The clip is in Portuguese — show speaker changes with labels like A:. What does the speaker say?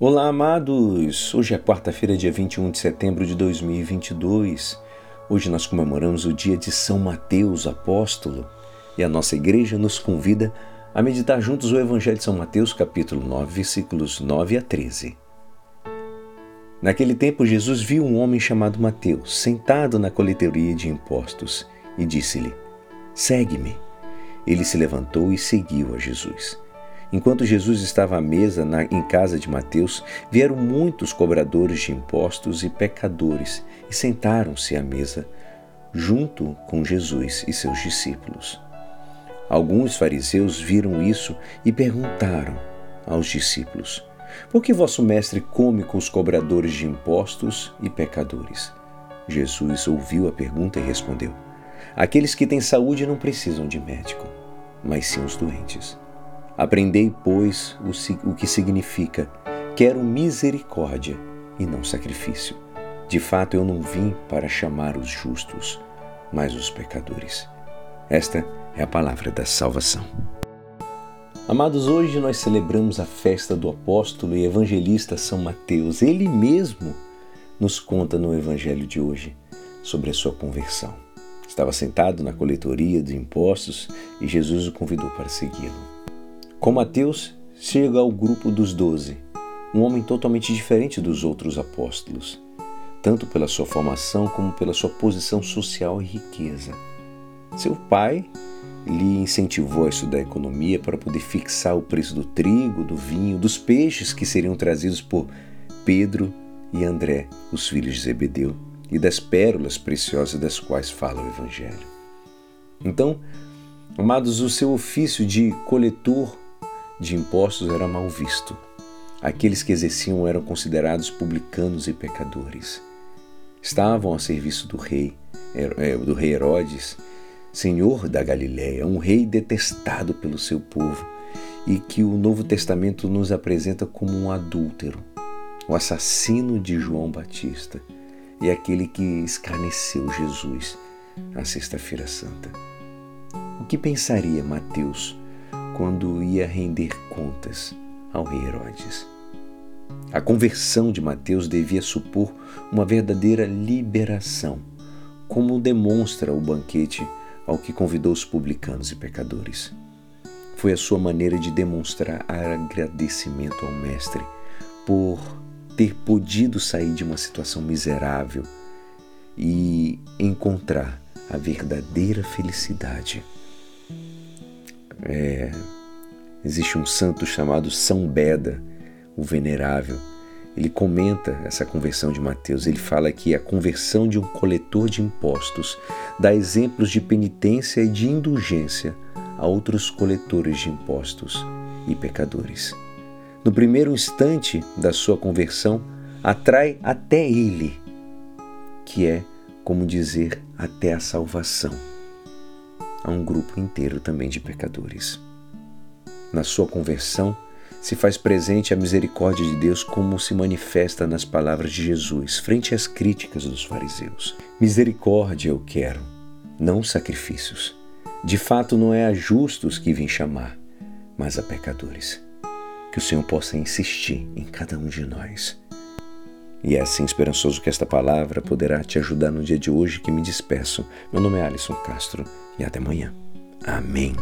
A: Olá, amados! Hoje é quarta-feira, dia 21 de setembro de 2022. Hoje nós comemoramos o dia de São Mateus, apóstolo, e a nossa igreja nos convida a meditar juntos o Evangelho de São Mateus, capítulo 9, versículos 9 a 13. Naquele tempo, Jesus viu um homem chamado Mateus sentado na coletoria de impostos e disse-lhe: Segue-me. Ele se levantou e seguiu a Jesus. Enquanto Jesus estava à mesa na, em casa de Mateus, vieram muitos cobradores de impostos e pecadores e sentaram-se à mesa junto com Jesus e seus discípulos. Alguns fariseus viram isso e perguntaram aos discípulos: Por que vosso mestre come com os cobradores de impostos e pecadores? Jesus ouviu a pergunta e respondeu: Aqueles que têm saúde não precisam de médico, mas sim os doentes. Aprendei, pois, o, o que significa: quero misericórdia e não sacrifício. De fato, eu não vim para chamar os justos, mas os pecadores. Esta é a palavra da salvação. Amados, hoje nós celebramos a festa do apóstolo e evangelista São Mateus. Ele mesmo nos conta no evangelho de hoje sobre a sua conversão. Estava sentado na coletoria de impostos e Jesus o convidou para segui-lo. Com Mateus, chega ao grupo dos doze, um homem totalmente diferente dos outros apóstolos, tanto pela sua formação como pela sua posição social e riqueza. Seu pai lhe incentivou a estudar economia para poder fixar o preço do trigo, do vinho, dos peixes que seriam trazidos por Pedro e André, os filhos de Zebedeu, e das pérolas preciosas das quais fala o Evangelho. Então, amados, o seu ofício de coletor de impostos era mal visto. Aqueles que exerciam eram considerados publicanos e pecadores. Estavam a serviço do rei, é, do rei Herodes, senhor da Galiléia, um rei detestado pelo seu povo e que o Novo Testamento nos apresenta como um adúltero, o assassino de João Batista e aquele que escarneceu Jesus na Sexta-feira Santa. O que pensaria Mateus quando ia render contas ao rei Herodes. A conversão de Mateus devia supor uma verdadeira liberação, como demonstra o banquete ao que convidou os publicanos e pecadores. Foi a sua maneira de demonstrar agradecimento ao Mestre por ter podido sair de uma situação miserável e encontrar a verdadeira felicidade é, existe um santo chamado São Beda, o Venerável. Ele comenta essa conversão de Mateus. Ele fala que a conversão de um coletor de impostos dá exemplos de penitência e de indulgência a outros coletores de impostos e pecadores. No primeiro instante da sua conversão, atrai até ele, que é como dizer até a salvação a um grupo inteiro também de pecadores. Na sua conversão, se faz presente a misericórdia de Deus como se manifesta nas palavras de Jesus frente às críticas dos fariseus. Misericórdia eu quero, não sacrifícios. De fato, não é a justos que vim chamar, mas a pecadores. Que o Senhor possa insistir em cada um de nós. E é assim esperançoso que esta palavra poderá te ajudar no dia de hoje que me despeço. Meu nome é Alisson Castro e até amanhã. Amém.